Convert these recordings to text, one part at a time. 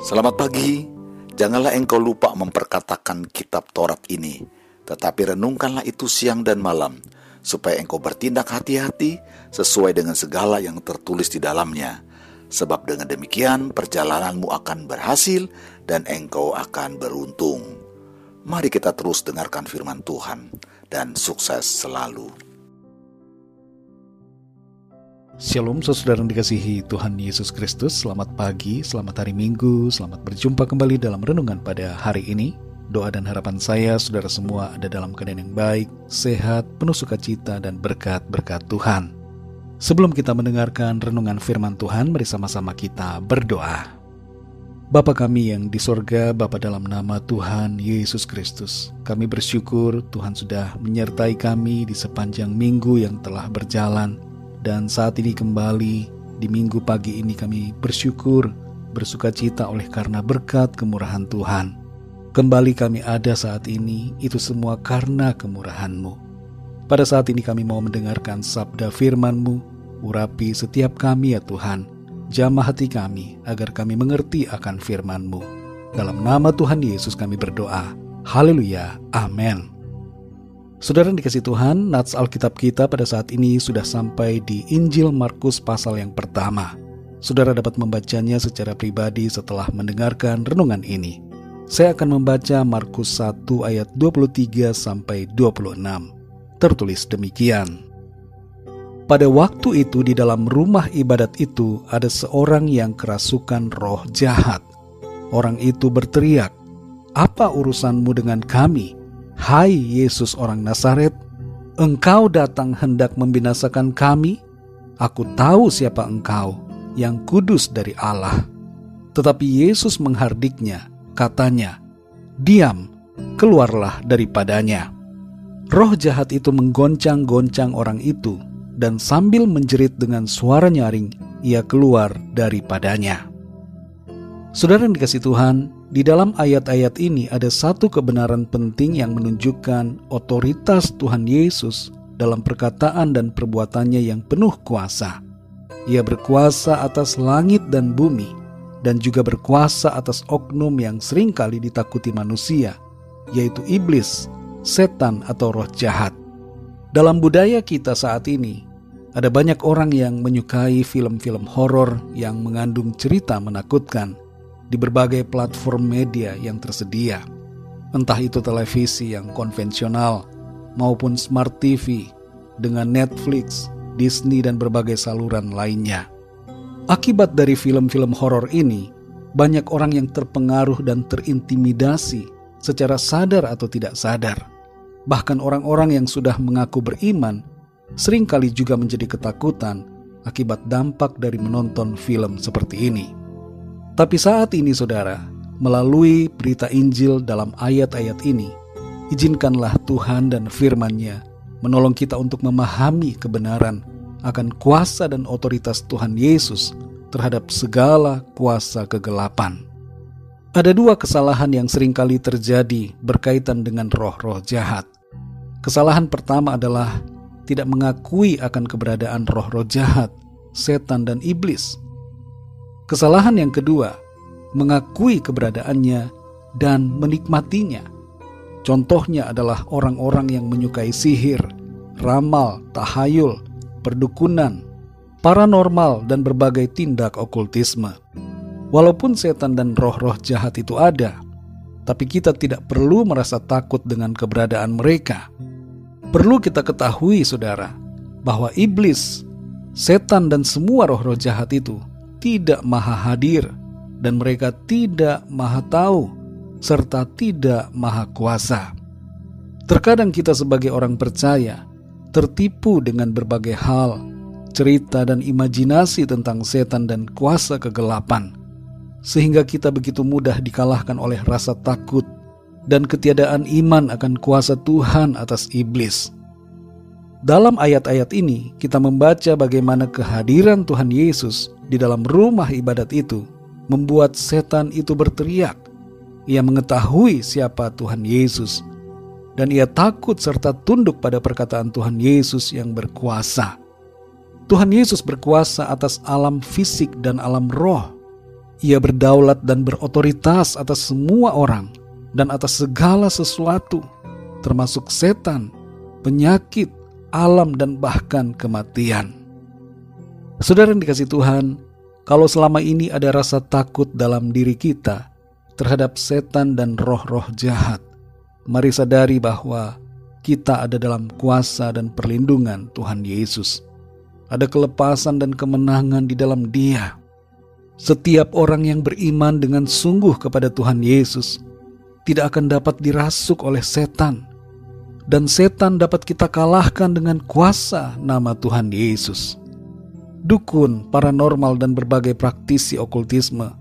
Selamat pagi. Janganlah engkau lupa memperkatakan kitab Taurat ini, tetapi renungkanlah itu siang dan malam, supaya engkau bertindak hati-hati sesuai dengan segala yang tertulis di dalamnya. Sebab dengan demikian perjalananmu akan berhasil dan engkau akan beruntung. Mari kita terus dengarkan firman Tuhan dan sukses selalu. Shalom saudara yang dikasihi Tuhan Yesus Kristus. Selamat pagi, selamat hari Minggu Selamat berjumpa kembali dalam renungan pada hari ini. Doa dan harapan saya saudara semua ada dalam keadaan yang baik Sehat, penuh sukacita dan berkat-berkat Tuhan. Sebelum kita mendengarkan renungan firman Tuhan Mari sama-sama kita berdoa. Bapa kami yang di sorga, Bapa dalam nama Tuhan Yesus Kristus. Kami bersyukur Tuhan sudah menyertai kami di sepanjang minggu yang telah berjalan dan saat ini kembali di minggu pagi ini kami bersyukur, bersuka cita oleh karena berkat kemurahan Tuhan. Kembali kami ada saat ini, itu semua karena kemurahan-Mu. Pada saat ini kami mau mendengarkan sabda firman-Mu, urapi setiap kami ya Tuhan, jamah hati kami agar kami mengerti akan firman-Mu. Dalam nama Tuhan Yesus kami berdoa. Haleluya. Amin. Saudara yang dikasih Tuhan, Nats Alkitab kita pada saat ini sudah sampai di Injil Markus pasal yang pertama. Saudara dapat membacanya secara pribadi setelah mendengarkan renungan ini. Saya akan membaca Markus 1 ayat 23 sampai 26. Tertulis demikian. Pada waktu itu di dalam rumah ibadat itu ada seorang yang kerasukan roh jahat. Orang itu berteriak, "Apa urusanmu dengan kami?" Hai Yesus orang Nazaret, engkau datang hendak membinasakan kami? Aku tahu siapa engkau, yang kudus dari Allah. Tetapi Yesus menghardiknya, katanya, Diam, keluarlah daripadanya. Roh jahat itu menggoncang-goncang orang itu, dan sambil menjerit dengan suara nyaring, ia keluar daripadanya. Saudara yang dikasih Tuhan, di dalam ayat-ayat ini ada satu kebenaran penting yang menunjukkan otoritas Tuhan Yesus dalam perkataan dan perbuatannya yang penuh kuasa. Ia berkuasa atas langit dan bumi, dan juga berkuasa atas oknum yang sering kali ditakuti manusia, yaitu iblis, setan, atau roh jahat. Dalam budaya kita saat ini, ada banyak orang yang menyukai film-film horor yang mengandung cerita menakutkan di berbagai platform media yang tersedia, entah itu televisi yang konvensional maupun smart TV dengan Netflix, Disney, dan berbagai saluran lainnya. Akibat dari film-film horor ini, banyak orang yang terpengaruh dan terintimidasi secara sadar atau tidak sadar. Bahkan orang-orang yang sudah mengaku beriman sering kali juga menjadi ketakutan akibat dampak dari menonton film seperti ini. Tapi saat ini saudara, melalui berita Injil dalam ayat-ayat ini, izinkanlah Tuhan dan firman-Nya menolong kita untuk memahami kebenaran akan kuasa dan otoritas Tuhan Yesus terhadap segala kuasa kegelapan. Ada dua kesalahan yang sering kali terjadi berkaitan dengan roh-roh jahat. Kesalahan pertama adalah tidak mengakui akan keberadaan roh-roh jahat, setan, dan iblis. Kesalahan yang kedua, mengakui keberadaannya dan menikmatinya. Contohnya adalah orang-orang yang menyukai sihir, ramal, tahayul, perdukunan, paranormal, dan berbagai tindak okultisme. Walaupun setan dan roh-roh jahat itu ada, tapi kita tidak perlu merasa takut dengan keberadaan mereka. Perlu kita ketahui, saudara, bahwa iblis, setan, dan semua roh-roh jahat itu tidak maha hadir dan mereka tidak maha tahu serta tidak maha kuasa. Terkadang kita sebagai orang percaya tertipu dengan berbagai hal, cerita dan imajinasi tentang setan dan kuasa kegelapan, sehingga kita begitu mudah dikalahkan oleh rasa takut dan ketiadaan iman akan kuasa Tuhan atas iblis. Dalam ayat-ayat ini, kita membaca bagaimana kehadiran Tuhan Yesus di dalam rumah ibadat itu membuat setan itu berteriak. Ia mengetahui siapa Tuhan Yesus dan ia takut serta tunduk pada perkataan Tuhan Yesus yang berkuasa. Tuhan Yesus berkuasa atas alam fisik dan alam roh. Ia berdaulat dan berotoritas atas semua orang dan atas segala sesuatu, termasuk setan, penyakit, alam, dan bahkan kematian. Saudara yang dikasih Tuhan, kalau selama ini ada rasa takut dalam diri kita terhadap setan dan roh-roh jahat, mari sadari bahwa kita ada dalam kuasa dan perlindungan Tuhan Yesus. Ada kelepasan dan kemenangan di dalam Dia setiap orang yang beriman dengan sungguh kepada Tuhan Yesus tidak akan dapat dirasuk oleh setan, dan setan dapat kita kalahkan dengan kuasa nama Tuhan Yesus. Dukun, paranormal, dan berbagai praktisi okultisme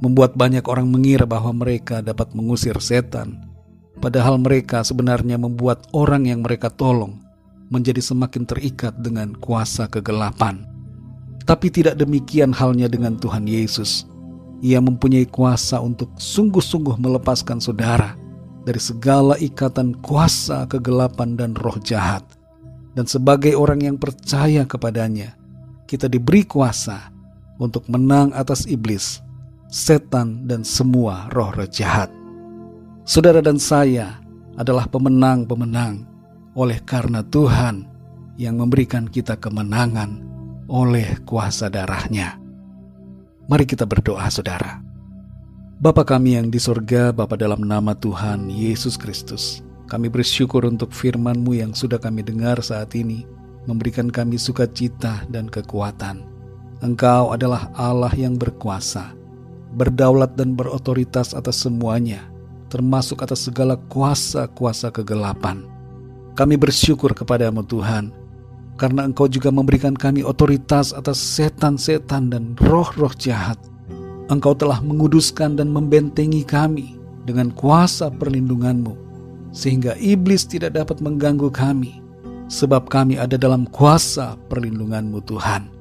membuat banyak orang mengira bahwa mereka dapat mengusir setan, padahal mereka sebenarnya membuat orang yang mereka tolong menjadi semakin terikat dengan kuasa kegelapan. Tapi tidak demikian halnya dengan Tuhan Yesus. Ia mempunyai kuasa untuk sungguh-sungguh melepaskan saudara dari segala ikatan kuasa kegelapan dan roh jahat. Dan sebagai orang yang percaya kepadanya, kita diberi kuasa untuk menang atas iblis, setan, dan semua roh-roh jahat. Saudara dan saya adalah pemenang-pemenang oleh karena Tuhan yang memberikan kita kemenangan oleh kuasa darahnya. Mari kita berdoa saudara. Bapa kami yang di sorga, Bapa dalam nama Tuhan Yesus Kristus, kami bersyukur untuk firman-Mu yang sudah kami dengar saat ini, memberikan kami sukacita dan kekuatan. Engkau adalah Allah yang berkuasa, berdaulat dan berotoritas atas semuanya, termasuk atas segala kuasa-kuasa kegelapan. Kami bersyukur kepadamu Tuhan, karena engkau juga memberikan kami otoritas atas setan-setan dan roh-roh jahat. Engkau telah menguduskan dan membentengi kami dengan kuasa perlindunganmu, sehingga iblis tidak dapat mengganggu kami, sebab kami ada dalam kuasa perlindunganmu Tuhan.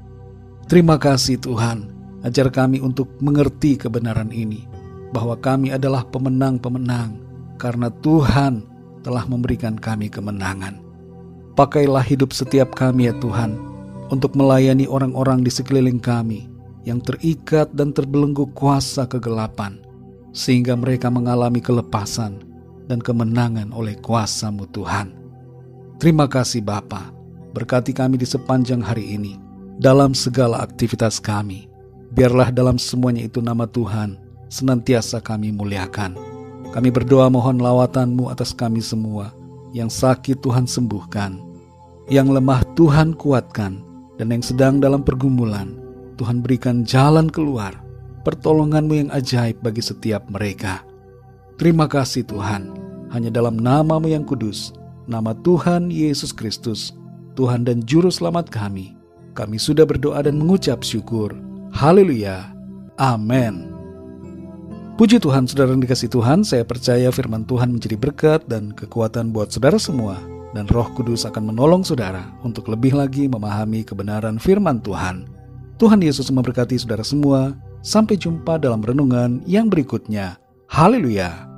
Terima kasih Tuhan, ajar kami untuk mengerti kebenaran ini, bahwa kami adalah pemenang-pemenang, karena Tuhan telah memberikan kami kemenangan. Pakailah hidup setiap kami ya Tuhan, untuk melayani orang-orang di sekeliling kami yang terikat dan terbelenggu kuasa kegelapan, sehingga mereka mengalami kelepasan dan kemenangan oleh kuasamu Tuhan. Terima kasih Bapa, berkati kami di sepanjang hari ini, dalam segala aktivitas kami. Biarlah dalam semuanya itu nama Tuhan senantiasa kami muliakan. Kami berdoa mohon lawatanmu atas kami semua, yang sakit Tuhan sembuhkan, yang lemah Tuhan kuatkan, dan yang sedang dalam pergumulan, Tuhan berikan jalan keluar, pertolonganmu yang ajaib bagi setiap mereka. Terima kasih Tuhan, hanya dalam namamu yang kudus, nama Tuhan Yesus Kristus, Tuhan dan Juru Selamat kami, kami sudah berdoa dan mengucap syukur. Haleluya. Amin. Puji Tuhan, saudara yang dikasih Tuhan, saya percaya firman Tuhan menjadi berkat dan kekuatan buat saudara semua dan Roh Kudus akan menolong saudara untuk lebih lagi memahami kebenaran firman Tuhan. Tuhan Yesus memberkati saudara semua. Sampai jumpa dalam renungan yang berikutnya. Haleluya!